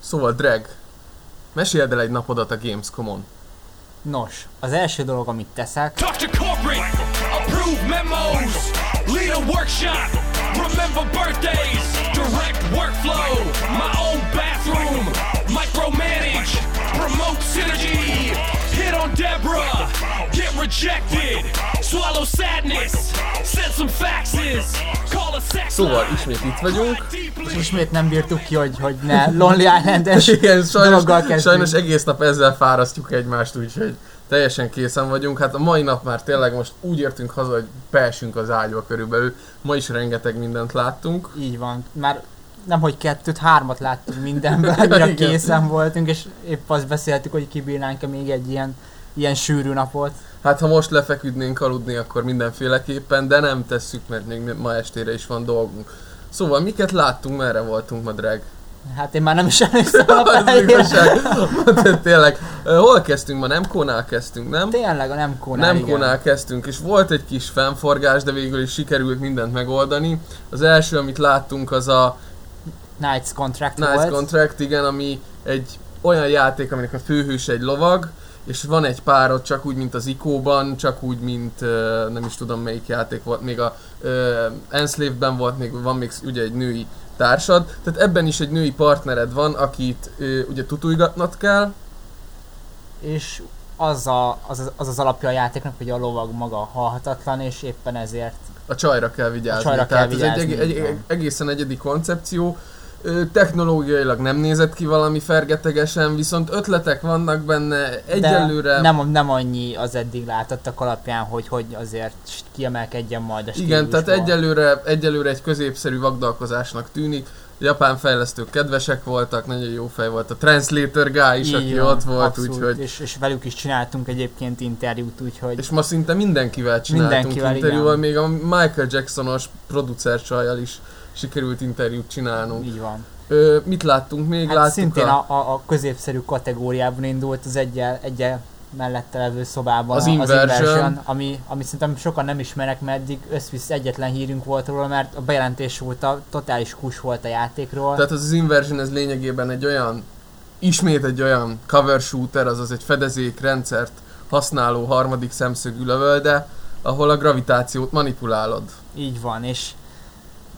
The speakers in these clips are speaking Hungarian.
Szóval, Drag, meséld el egy napodat a Gamescom-on. Nos, az első dolog, amit teszek, Talk to corporate, approve memos, lead a workshop, remember birthdays, direct workflow, my own bathroom, micromanage, promote synergy, hit on Deborah, get rejected, swallow sadness, send some faxes, Szóval, ismét itt vagyunk. és ismét nem bírtuk ki, hogy, hogy ne Lonely Island-es Igen, sajnos, sajnos egész nap ezzel fárasztjuk egymást, úgyhogy teljesen készen vagyunk. Hát a mai nap már tényleg most úgy értünk haza, hogy beesünk az ágyba körülbelül. Ma is rengeteg mindent láttunk. Így van. Már nem hogy kettőt, hármat láttunk mindenből, annyira készen voltunk, és épp azt beszéltük, hogy kibírnánk-e még egy ilyen, ilyen sűrű napot. Hát ha most lefeküdnénk aludni, akkor mindenféleképpen, de nem tesszük, mert még ma estére is van dolgunk. Szóval miket láttunk, merre voltunk ma, Drag? Hát én már nem is emlékszem a tényleg, hol kezdtünk ma? Nem Kónál kezdtünk, nem? Tényleg a nem kónál, Nem igen. Kezdtünk, és volt egy kis fennforgás, de végül is sikerült mindent megoldani. Az első, amit láttunk, az a Knights Contract Nice volt. Contract, igen, ami egy olyan játék, aminek a főhős egy lovag, és van egy párod csak úgy, mint az Ikóban, csak úgy, mint nem is tudom melyik játék volt, még a Enslaved-ben volt, még van még ugye egy női társad, tehát ebben is egy női partnered van, akit ugye tutulgatnod kell, és az, a, az, az, az alapja a játéknak, hogy a lovag maga halhatatlan, és éppen ezért a csajra kell vigyázni. A csajra Tehát kell ez egy, vigyázni, egy, egy, egészen egyedi koncepció. Technológiailag nem nézett ki valami fergetegesen, viszont ötletek vannak benne egyelőre. De nem, nem annyi az eddig látottak alapján, hogy, hogy azért kiemelkedjen majd a Igen, tehát egyelőre, egyelőre egy középszerű vagdalkozásnak tűnik. A japán fejlesztők kedvesek voltak, nagyon jó fej volt a Translator guy is, Így aki van, ott volt, úgyhogy... És, és velük is csináltunk egyébként interjút, úgyhogy És ma szinte mindenkivel csináltunk Mindenkivel, interjúval, igen. még a Michael Jacksonos producer csajjal is sikerült interjút csinálnunk. így van. Ö, mit láttunk még? Hát láttuk szintén a... a, a, a középszerű kategóriában indult az egyel, egyel mellette levő szobában Az a- Inversion. ami, ami szerintem sokan nem ismerek, mert eddig összvisz egyetlen hírünk volt róla, mert a bejelentés óta totális kus volt a játékról. Tehát az, az Inversion ez lényegében egy olyan, ismét egy olyan cover shooter, azaz egy fedezékrendszert használó harmadik szemszögű lövölde, ahol a gravitációt manipulálod. Így van, és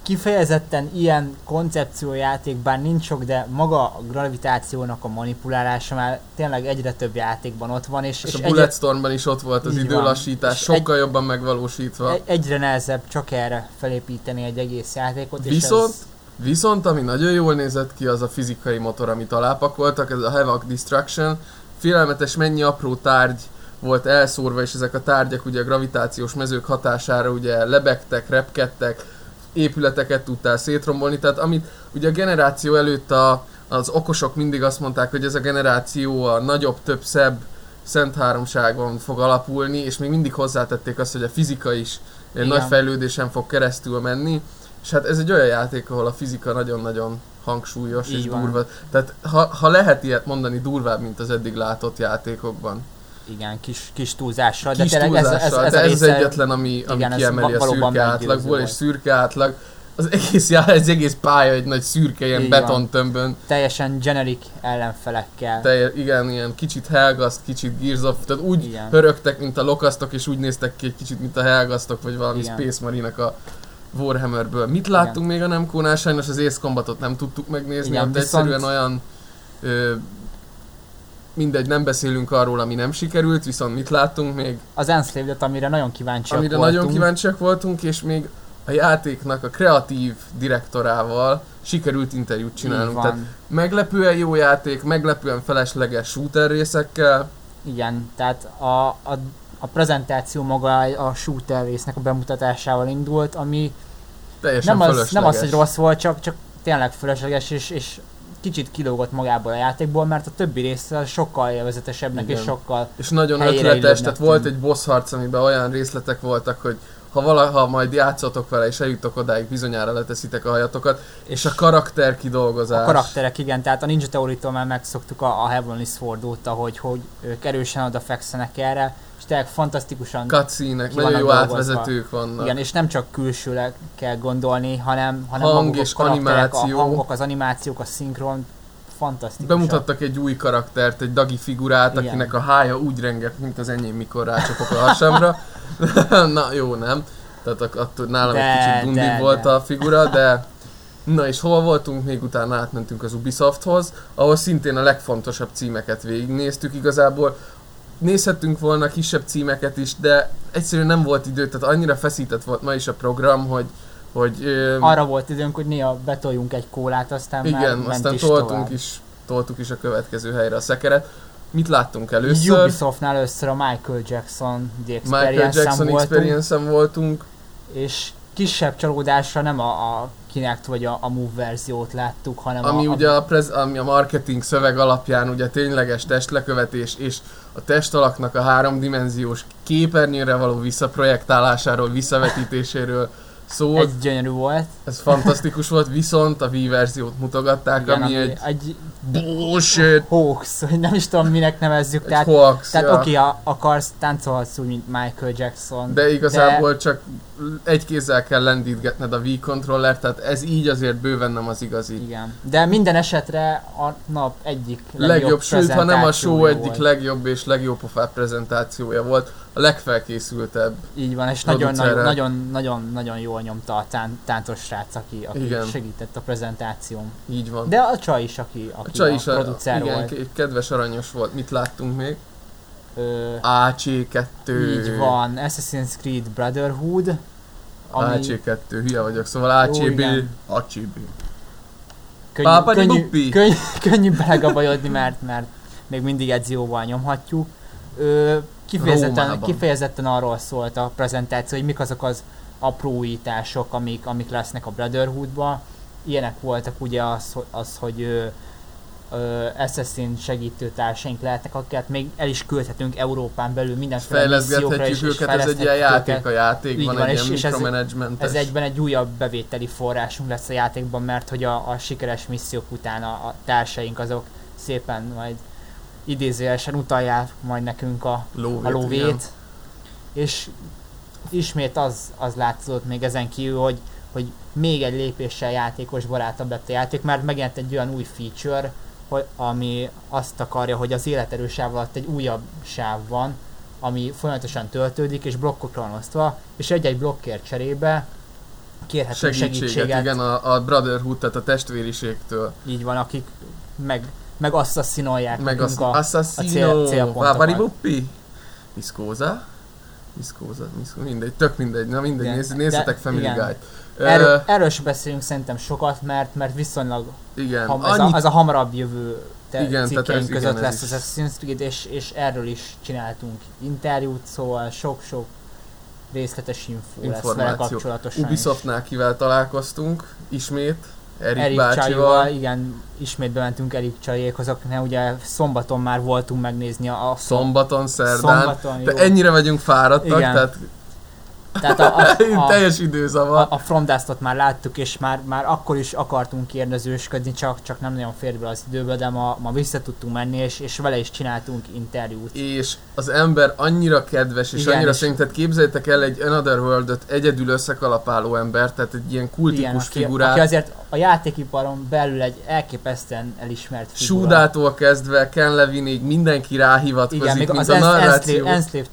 kifejezetten ilyen koncepciójáték, bár nincs sok, de maga a gravitációnak a manipulálása már tényleg egyre több játékban ott van, és, És, és a egyre, Bulletstormban is ott volt az időlassítás, sokkal jobban megvalósítva. egy- egyre nehezebb csak erre felépíteni egy egész játékot. Viszont, és ez, viszont ami nagyon jól nézett ki, az a fizikai motor, amit alápakoltak, ez a Havoc Destruction. Félelmetes mennyi apró tárgy volt elszórva, és ezek a tárgyak ugye a gravitációs mezők hatására ugye lebegtek, repkedtek, épületeket tudtál szétrombolni, tehát amit ugye a generáció előtt a, az okosok mindig azt mondták, hogy ez a generáció a nagyobb, több, szebb, szent háromságon fog alapulni, és még mindig hozzátették azt, hogy a fizika is Igen. nagy fejlődésen fog keresztül menni, és hát ez egy olyan játék, ahol a fizika nagyon-nagyon hangsúlyos Így és van. durva. Tehát ha, ha lehet ilyet mondani, durvább, mint az eddig látott játékokban. Igen, kis, kis túlzással, Kis de tényleg ez, ez, ez, a ez az egyetlen, ami, ami igen, ez kiemeli a szürke átlagból, és szürke átlag. Az egész, ez egész pálya egy nagy szürke, ilyen Így van. betontömbön. teljesen generic ellenfelekkel. Te, igen, ilyen kicsit Helgaszt, kicsit Gears of, tehát úgy Igen. hörögtek, mint a lokasztok, és úgy néztek ki egy kicsit, mint a Helgastok, vagy valami Igen. Space Marine-nak a Warhammerből. Mit láttunk még a Nemkónál? Sajnos az Ace Combatot nem tudtuk megnézni, Igen, ott viszont- egyszerűen olyan ö, mindegy, nem beszélünk arról, ami nem sikerült, viszont mit láttunk még? Az Enslaved-et, amire nagyon kíváncsiak Amire voltunk. nagyon kíváncsiak voltunk, és még a játéknak a kreatív direktorával sikerült interjút csinálnunk. Tehát meglepően jó játék, meglepően felesleges shooter részekkel. Igen, tehát a, a, a prezentáció maga a shooter résznek a bemutatásával indult, ami Teljesen nem az, nem az, hogy rossz volt, csak, csak tényleg fölösleges, és, és kicsit kilógott magából a játékból, mert a többi része sokkal élvezetesebbnek Igen. és sokkal És nagyon ötletes, tehát volt egy boss harc, amiben olyan részletek voltak, hogy ha valaha majd játszotok vele és eljutok odáig, bizonyára leteszitek a hajatokat, és a karakter kidolgozás. A karakterek, igen, tehát a Ninja Theory-tól már megszoktuk a, a Heavenly Sword óta, hogy, hogy ők erősen odafekszenek erre, és tényleg fantasztikusan cutscene Ki nagyon jó dolgozva. átvezetők vannak. Igen, és nem csak külsőleg kell gondolni, hanem, hanem Hang maguk és a animáció. a hangok, az animációk, a szinkron fantasztikus. Bemutattak egy új karaktert, egy dagi figurát, Igen. akinek a hája úgy renget, mint az enyém, mikor rácsapok a hasamra. Na jó, nem. Tehát attól nálam De, egy kicsit bundi de, volt de. a figura, de... Na és hol voltunk? Még utána átmentünk az Ubisofthoz, ahol szintén a legfontosabb címeket végignéztük igazából. Nézhettünk volna kisebb címeket is, de egyszerűen nem volt idő, tehát annyira feszített volt ma is a program, hogy, hogy ö, Arra volt időnk, hogy néha betoljunk egy kólát, aztán már igen, ment aztán is toltunk tovább. is, toltuk is a következő helyre a szekeret. Mit láttunk először? Ubisoftnál először a Michael Jackson The Michael Experience-en Jackson voltunk, Experience-en voltunk. és kisebb csalódásra nem a, a Kinect vagy a, a Move verziót láttuk, hanem Ami a, ugye a, prez, ami a marketing szöveg alapján ugye tényleges testlekövetés és a testalaknak a háromdimenziós képernyőre való visszaprojektálásáról, visszavetítéséről szól. egy gyönyörű volt. Ez fantasztikus volt, viszont a Wii verziót mutogatták, Igen, ami ami egy egy bullshit, hoax, hogy nem is tudom minek nevezzük, egy tehát, hoax. tehát ja. oké, okay, akarsz, táncolhatsz úgy, mint Michael Jackson, De igazából csak egy kézzel kell lendítgetned a Wii controller, tehát ez így azért bőven nem az igazi. igen. De minden esetre a nap egyik legjobb, legjobb, sőt, ha nem a show egyik legjobb és legjobb prezentációja volt, a legfelkészültebb. Így van, és nagyon, nagyon, nagyon, nagyon, nagyon jól nyomta a tán, táncos srác, aki, aki Igen. segített a prezentáción. Így van. De a csaj is, aki, aki a csaj is, a, producer igen, volt. kedves aranyos volt. Mit láttunk még? Ö, AC2. így van, Assassin's Creed Brotherhood, ami AC2, hülye vagyok, szóval ACB. ACB. könnyű, könnyű, könnyű, könnyű belegabajodni, mert, mert még mindig egy jóval nyomhatjuk. Ö, kifejezetten, Rómában. kifejezetten arról szólt a prezentáció, hogy mik azok az apró újítások, amik, amik lesznek a Brotherhoodba. Ilyenek voltak ugye az, hogy- az hogy ö, ö, Assassin segítőtársaink lehetnek, akiket még el is küldhetünk Európán belül mindenféle missziókra, és, Fejleszgethetjük és őket, ez egy ilyen játék őket. a játék, van, van, egy és- ilyen és ez-. Ez egyben egy újabb bevételi forrásunk lesz a játékban, mert hogy a, a sikeres missziók után a, a társaink azok szépen majd idézőjelesen utalják majd nekünk a, lóvét. a igen. lóvét. És ismét az, az látszott még ezen kívül, hogy, hogy még egy lépéssel játékos barátabb lett a játék, mert megjelent egy olyan új feature, hogy, ami azt akarja, hogy az életerő sáv alatt egy újabb sáv van, ami folyamatosan töltődik, és blokkokra van osztva, és egy-egy blokkért cserébe kérhetünk Segítséget, segítséget, igen, a, a Brotherhood, tehát a testvériségtől. így van, akik meg, meg asszaszinolják Meg az a, Assassino, cél- célpontokat. Vapari Buppi, Viszkóza, Viszkóza, Viszkóza, mindegy, tök mindegy, na mindegy, Igen, nézz, de- nézzetek Family igen. Guide. Erről, sem beszélünk szerintem sokat, mert, mert viszonylag igen, ham, ez, a, ez a hamarabb jövő te Igen, tehát ez- között igen, lesz az Assassin's Creed, és, és erről is csináltunk interjút, szóval sok-sok részletes info lesz vele kapcsolatosan. is. Ubisoftnál kivel találkoztunk, ismét, Erik, Erik. Csajival, igen, ismét bementünk Erik Csajékhoz, akiknél ugye szombaton már voltunk megnézni a, Szombaton, szerdán. Szombaton, De jó. ennyire vagyunk fáradtak, Igen. tehát Tehát a, a, a, teljes a, időzavar. a From Dust-ot már láttuk, és már, már akkor is akartunk kérdezősködni, csak, csak nem nagyon fér be az időbe, de ma, ma vissza tudtunk menni, és, és vele is csináltunk interjút. és az ember annyira kedves, és Igen, annyira és- szerinted képzeljétek el egy Another World-öt egyedül összekalapáló ember, tehát egy ilyen kultikus aki, figurát. aki azért a játékiparon belül egy elképesztően elismert figura. Súdától kezdve Ken Levinig mindenki ráhivatkozik, Igen, még mint az a narráció. Enslaved,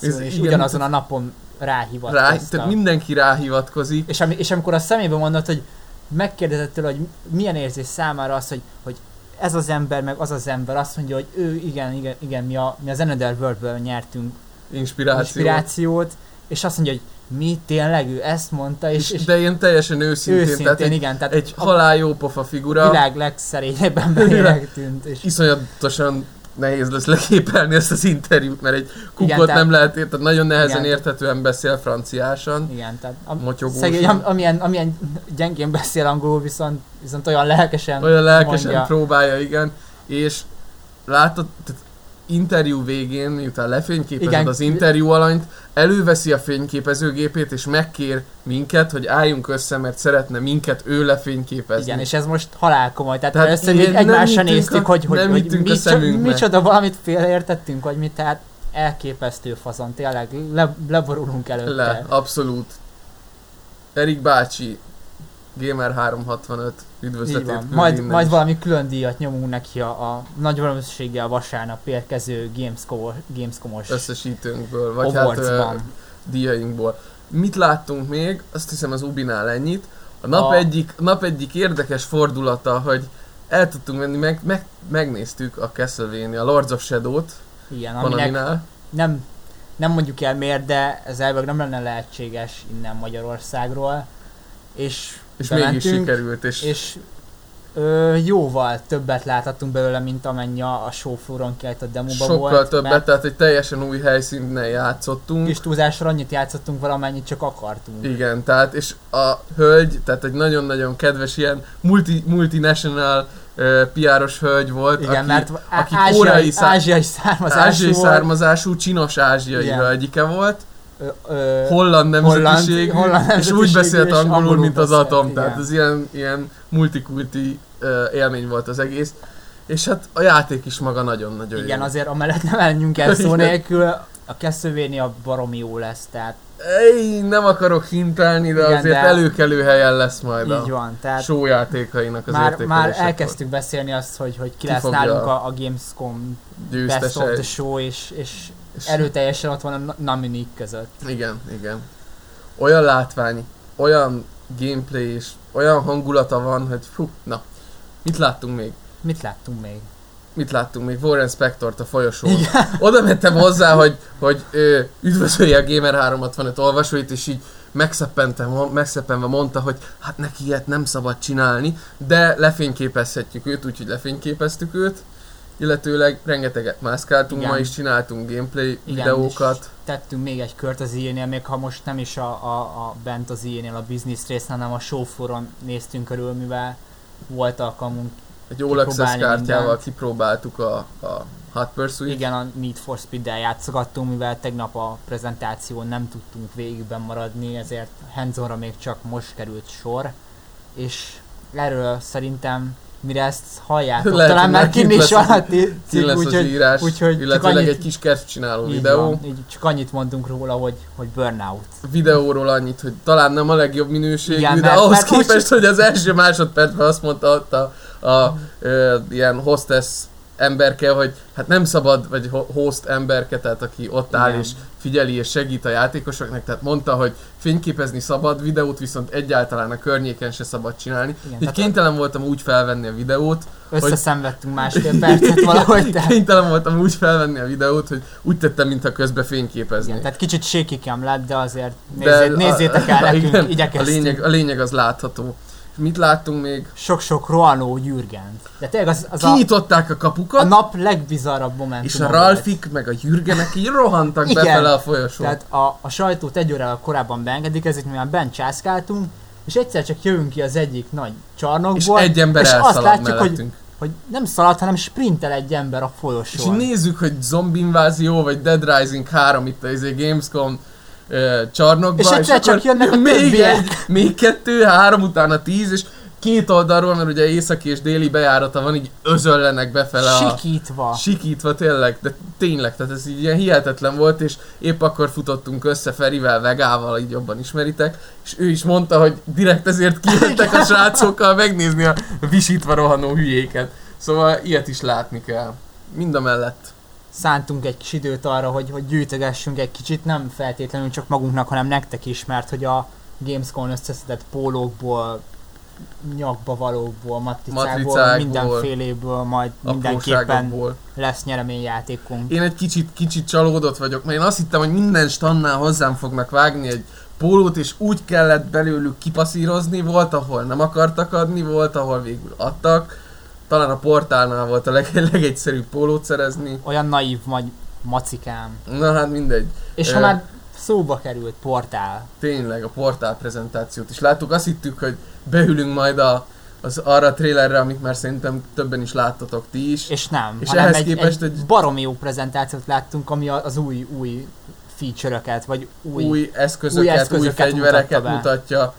is igen, ugyanazon a napon Rá, ráhivatkoztak. tehát mindenki ráhivatkozik. És, ami, és amikor a szemébe mondod, hogy megkérdezett tőle, hogy milyen érzés számára az, hogy, hogy ez az ember, meg az az ember azt mondja, hogy ő igen, igen, igen mi, a, mi az Another World-ből nyertünk Inspiráció. inspirációt, és azt mondja, hogy mi tényleg ő ezt mondta, és, és De ilyen teljesen őszintén, őszintén, tehát egy, igen, tehát egy halál jó pofa figura. világ legszerényebb emberének tűnt. És Iszonyatosan nehéz lesz leképelni ezt az interjút, mert egy kukot Igen, tehát- nem lehet érteni, nagyon nehezen Igen. érthetően beszél franciásan. igen, tehát a, szegény, am, amilyen, amilyen gyengén beszél angolul, viszont, viszont olyan lelkesen Olyan lelkesen mondja. próbálja, igen. És látod, tehát interjú végén, miután lefényképezed Igen. az interjú alanyt, előveszi a fényképezőgépét, és megkér minket, hogy álljunk össze, mert szeretne minket ő lefényképezni. Igen, és ez most halál komoly. Tehát, Tehát először így egymásra néztük, a- hogy, hogy, nem hogy a mi, szemünkbe. micsoda valamit félreértettünk, vagy mit, tehát elképesztő fazon, tényleg le, leborulunk előtte. Le, abszolút. Erik bácsi Gamer 365 Így üdvözletét van. küldi Majd, majd valami külön díjat nyomunk neki a, a nagy valószínűséggel vasárnap érkező Gamescom, Gamescomos összesítőnkből, vagy hát Awards-ban. díjainkból. Mit láttunk még? Azt hiszem az Ubinál ennyit. A nap, A- egyik, nap egyik érdekes fordulata, hogy el tudtunk menni, meg, meg, megnéztük a Castlevania, a Lords of Shadow-t, Igen, aminek nem, nem mondjuk el miért, de ez elvileg nem lenne lehetséges innen Magyarországról. És, És mégis bementünk, sikerült, és, És ö, jóval többet láthatunk belőle, mint amennyi a, a showflooron kelt a demoba sokkal volt. többet, mert tehát egy teljesen új helyszínen játszottunk. Kis túlzásra annyit játszottunk valamennyit csak akartunk. Igen, tehát és a hölgy, tehát egy nagyon-nagyon kedves ilyen multi, multinational uh, piáros hölgy volt, Igen, aki, mert aki ázsiai, koreai szá- ázsiai származású ázsiai származású, csinos ázsiai Igen. hölgyike volt, Ö, holland nemzetiségű, holland és úgy beszélt angolul, angolul mint az atom, igen. tehát ez ilyen, ilyen multikulti élmény volt az egész. És hát a játék is maga nagyon-nagyon igen, jó. azért amellett nem menjünk el szó nélkül, a Castlevania baromi jó lesz, tehát Ej, nem akarok hintelni, de Igen, azért de- előkelő helyen lesz majd így a van. Tehát show játékainak az már, már elkezdtük beszélni azt, hogy, hogy ki, Ki lesz nálunk a, a Gamescom Best of the Show, és és- erőteljesen ott van a na- nominik között. Igen, igen. Olyan látvány, olyan gameplay és olyan hangulata van, hogy fú, na. Mit láttunk még? Mit láttunk még? Mit láttunk még? Warren Spectort a folyosón. Oda mentem hozzá, hogy, hogy ö, üdvözölje a Gamer 365 olvasóit, és így megszeppenve mondta, hogy hát neki ilyet nem szabad csinálni, de lefényképezhetjük őt, úgyhogy lefényképeztük őt. Illetőleg rengeteget mászkáltunk, Igen. ma is csináltunk gameplay Igen, videókat. tettünk még egy kört az ilyenél, még ha most nem is a, a, a bent az ilyenél a business rész, hanem a showflooron néztünk körül, mivel volt alkalmunk, Egy All Access kártyával mindent. kipróbáltuk a, a Hot Pursuit. igen, a Need for Speed-del játszogattunk, mivel tegnap a prezentáción nem tudtunk végigben maradni, ezért hands még csak most került sor, és erről szerintem mire ezt halljátok, Lehet, talán már kint is van a cikk, úgyhogy írás, úgyhogy illetőleg annyit- egy kis csináló így videó. Van, így csak annyit mondunk róla, hogy, hogy burnout. Videóról annyit, hogy talán nem a legjobb minőségű, Igen, de mert- ahhoz mert úgy- képest, hogy az első másodpercben azt mondta ott a, a ö, ilyen hostess emberke, hogy hát nem szabad, vagy ho- host emberke, tehát aki ott áll Igen. és figyeli és segít a játékosoknak, tehát mondta, hogy fényképezni szabad, videót viszont egyáltalán a környéken se szabad csinálni. Igen, Így kénytelen voltam úgy felvenni a videót, összeszenvedtünk másfél percet valahogy, tehát, kénytelen voltam úgy felvenni a videót, hogy úgy tettem, mintha közben fényképezni. igen, tehát kicsit shaky cam lett, de azért De nézzét, nézzétek el a, nekünk, igen, a, igyekeztünk. lényeg, a lényeg az látható. És mit láttunk még? Sok-sok rohanó Jürgent. De tényleg az, az a, Kinyitották a a kapukat, nap legbizarrabb momentum. és a Ralfik meg a Jürgenek így rohantak Igen. befele a folyosón. Tehát a, a sajtót egy órával korábban beengedik, ezért mi már bent császkáltunk, és egyszer csak jövünk ki az egyik nagy és csarnokból, egy ember és azt látjuk, hogy, mellettünk. hogy nem szalad, hanem sprintel egy ember a És folyosón. így nézzük, hogy Zombie Invázió, vagy Dead Rising 3 itt a izé Gamescom csarnokba, És egyszer csak akkor jönnek a még egy, még kettő, három, utána tíz, és két oldalról, mert ugye északi és déli bejárata van, így özöllenek befele a... Sikítva. Sikítva tényleg, de tényleg, tehát ez így ilyen hihetetlen volt, és épp akkor futottunk össze Ferivel, Vegával, így jobban ismeritek, és ő is mondta, hogy direkt ezért kijöttek a srácokkal megnézni a visítva rohanó hülyéket. Szóval ilyet is látni kell. Mind a mellett. Szántunk egy kis időt arra, hogy, hogy gyűjtögessünk egy kicsit, nem feltétlenül csak magunknak, hanem nektek is, mert hogy a Gamescom összeszedett pólókból, nyakba valókból, matricákból, mindenféléből majd mindenképpen lesz nyereményjátékunk. Én egy kicsit, kicsit csalódott vagyok, mert én azt hittem, hogy minden stannál hozzám fognak vágni egy pólót, és úgy kellett belőlük kipaszírozni, volt, ahol nem akartak adni, volt, ahol végül adtak. Talán a portálnál volt a leg- legegyszerűbb pólót szerezni. Olyan naív vagy macikám. Na hát mindegy. És ha már szóba került portál, Tényleg a portál prezentációt is láttuk. Azt hittük, hogy beülünk majd a, az arra a trailerre, amit már szerintem többen is láttatok ti is. és nem, És hanem ehhez egy, képest egy egy- baromi jó prezentációt láttunk, ami az új, új feature-öket, vagy új, új, új eszközöket, új új, eszközöket fegyvereket mutatta be. mutatja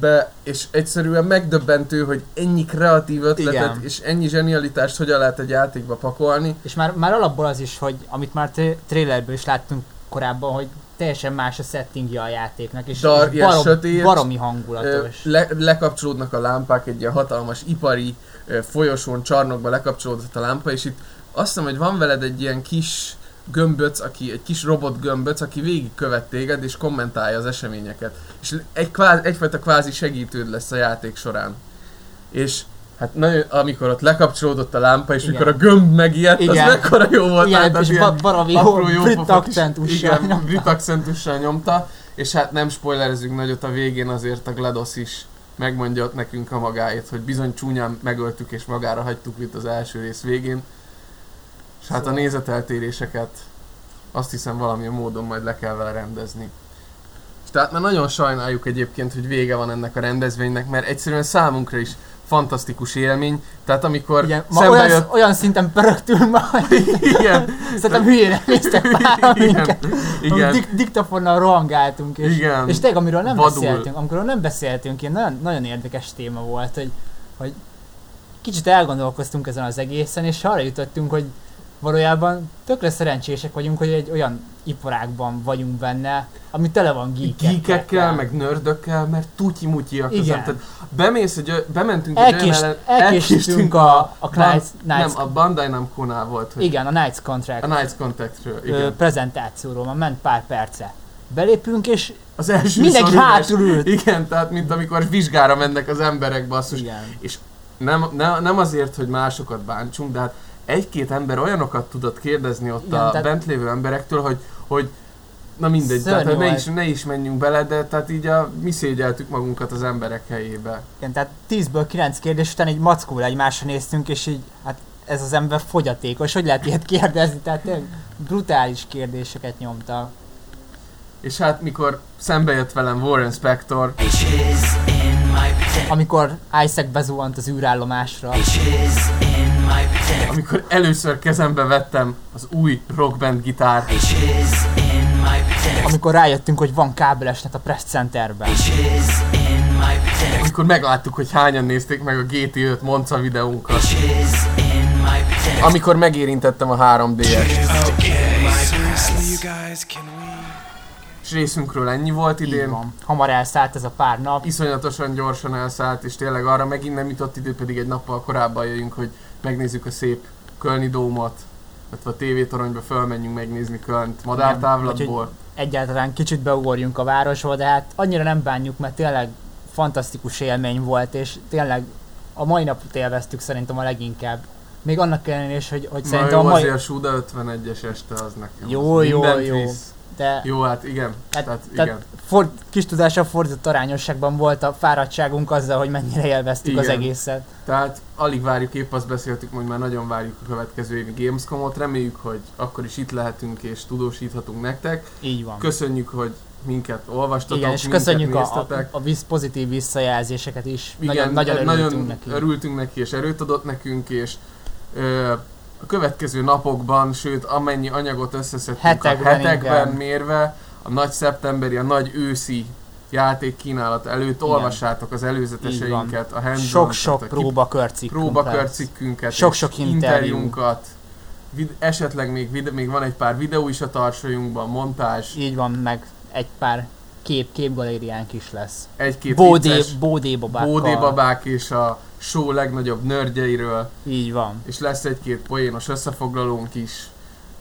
be, és egyszerűen megdöbbentő, hogy ennyi kreatív ötletet Igen. és ennyi zsenialitást hogyan lehet egy játékba pakolni. És már, már alapból az is, hogy amit már tra- trailerből is láttunk, korábban, hogy teljesen más a settingja a játéknak, és, Dar- és barom, sötét, baromi hangulatos. Le, lekapcsolódnak a lámpák, egy ilyen hatalmas ipari folyosón, csarnokba lekapcsolódott a lámpa, és itt azt hiszem, hogy van veled egy ilyen kis gömböc, aki, egy kis robot gömböc, aki végigkövet téged és kommentálja az eseményeket. És egy kvázi, egyfajta kvázi segítőd lesz a játék során. És hát nagyon, amikor ott lekapcsolódott a lámpa, és Igen. mikor a gömb megijedt, Igen. az mekkora jó volt. Igen, hát és ilyen jó apró jó akcentussal Igen, brit akcentussal nyomta, és hát nem spoilerezünk nagyot a végén, azért a GLaDOS is megmondja ott nekünk a magáét, hogy bizony csúnyán megöltük és magára hagytuk itt az első rész végén. És hát a Szóval- nézeteltéréseket azt hiszem valamilyen módon majd le kell vele rendezni. És tehát már nagyon sajnáljuk egyébként, hogy vége van ennek a rendezvénynek, mert egyszerűen számunkra is fantasztikus élmény. Tehát amikor Igen, ma szembe olyan, jött... olyan szinten pörögtünk ma, Igen, szerintem hülyére néztek igen, minket. igen, Dik- diktafonnal rohangáltunk, és, igen. és tényleg amiről nem Vadul. beszéltünk, amikor nem beszéltünk, ilyen nagyon, nagyon érdekes téma volt, hogy, hogy kicsit elgondolkoztunk ezen az egészen, és arra jutottunk, hogy valójában tökre szerencsések vagyunk, hogy egy olyan iparágban vagyunk benne, ami tele van geekekkel. geekekkel, meg nördökkel, mert tutyi-mutyiak Igen. között. Tehát bemész, ö- bementünk egy olyan Elkést, ellen- elkéstünk a, a Knights, Nem, a Bandai Namco-nál volt, hogy igen, a Knights Contract a Knights Contactről, ö, igen. prezentációról, már ment pár perce. Belépünk, és Az első mindenki hátul ült. Igen, tehát mint amikor vizsgára mennek az emberek, basszus. Igen. Nem, ne, nem azért, hogy másokat bántsunk, de hát egy-két ember olyanokat tudott kérdezni ott Igen, a tehát- bent lévő emberektől, hogy, hogy na mindegy, Szörnyű tehát ne is, ne is menjünk bele, de tehát így a, mi szégyeltük magunkat az emberek helyébe. Igen, tehát 10-ből 9 kérdés után egy mackóval egymásra néztünk, és így, hát ez az ember fogyatékos, hogy lehet ilyet kérdezni, tehát tényleg brutális kérdéseket nyomta. És hát mikor szembe jött velem Warren Spector, Amikor Isaac bezuhant az űrállomásra, amikor először kezembe vettem az új rockband gitár, amikor rájöttünk, hogy van kábeles net a Press Centerben. amikor megláttuk, hogy hányan nézték meg a GT5 Monza videónkat, amikor megérintettem a 3D-est. Okay, seriously, you guys, can we? És részünkről ennyi volt Így idén. van. Hamar elszállt ez a pár nap. Iszonyatosan gyorsan elszállt, és tényleg arra megint nem jutott idő, pedig egy nappal korábban jöjjünk, hogy megnézzük a szép Kölni dómot, illetve a tévétoronyba fölmenjünk megnézni Kölnt madártávlatból. Egyáltalán kicsit beugorjunk a városba, de hát annyira nem bánjuk, mert tényleg fantasztikus élmény volt, és tényleg a mai napot élveztük szerintem a leginkább. Még annak ellenére is, hogy, hogy Na szerintem jó, a mai... azért a Suda 51-es este az nekem. Jó, az jó, jó. Visz. De Jó, hát igen. Hát- tehát, tehát igen. kis tudással fordított arányosságban volt a fáradtságunk azzal, hogy mennyire élveztük az Igen. egészet. Tehát alig várjuk, épp azt beszéltük, hogy már nagyon várjuk a következő évi Gamescom-ot. Reméljük, hogy akkor is itt lehetünk és tudósíthatunk nektek. Így van. Köszönjük, hogy minket olvastatok, Igen, és minket köszönjük a, a, néztetek. a visz, pozitív visszajelzéseket is. Igen, nagyon, nagyon örültünk nagyon neki. örültünk neki, és erőt adott nekünk, és ö, a következő napokban, sőt amennyi anyagot összeszedtünk Hetekben, a hetekben igen. mérve, a nagy szeptemberi, a nagy őszi játék kínálat előtt olvassátok az előzeteseinket, a hands Sok-sok próbakörcikkünk lesz. próbakörcikkünket, Sok-sok interjúnkat, vid- esetleg még, vide- még van egy pár videó is a tarsainkban, montázs, Így van, meg egy pár kép, képgalériánk is lesz. egy-két Bódé, vicces bódé babákkal. Bódé babák és a show legnagyobb nördjeiről, Így van. és lesz egy-két poénos összefoglalónk is.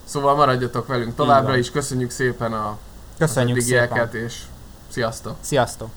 Szóval maradjatok velünk továbbra is, köszönjük szépen a Köszönjük szépen. és sziasztok! Sziasztok!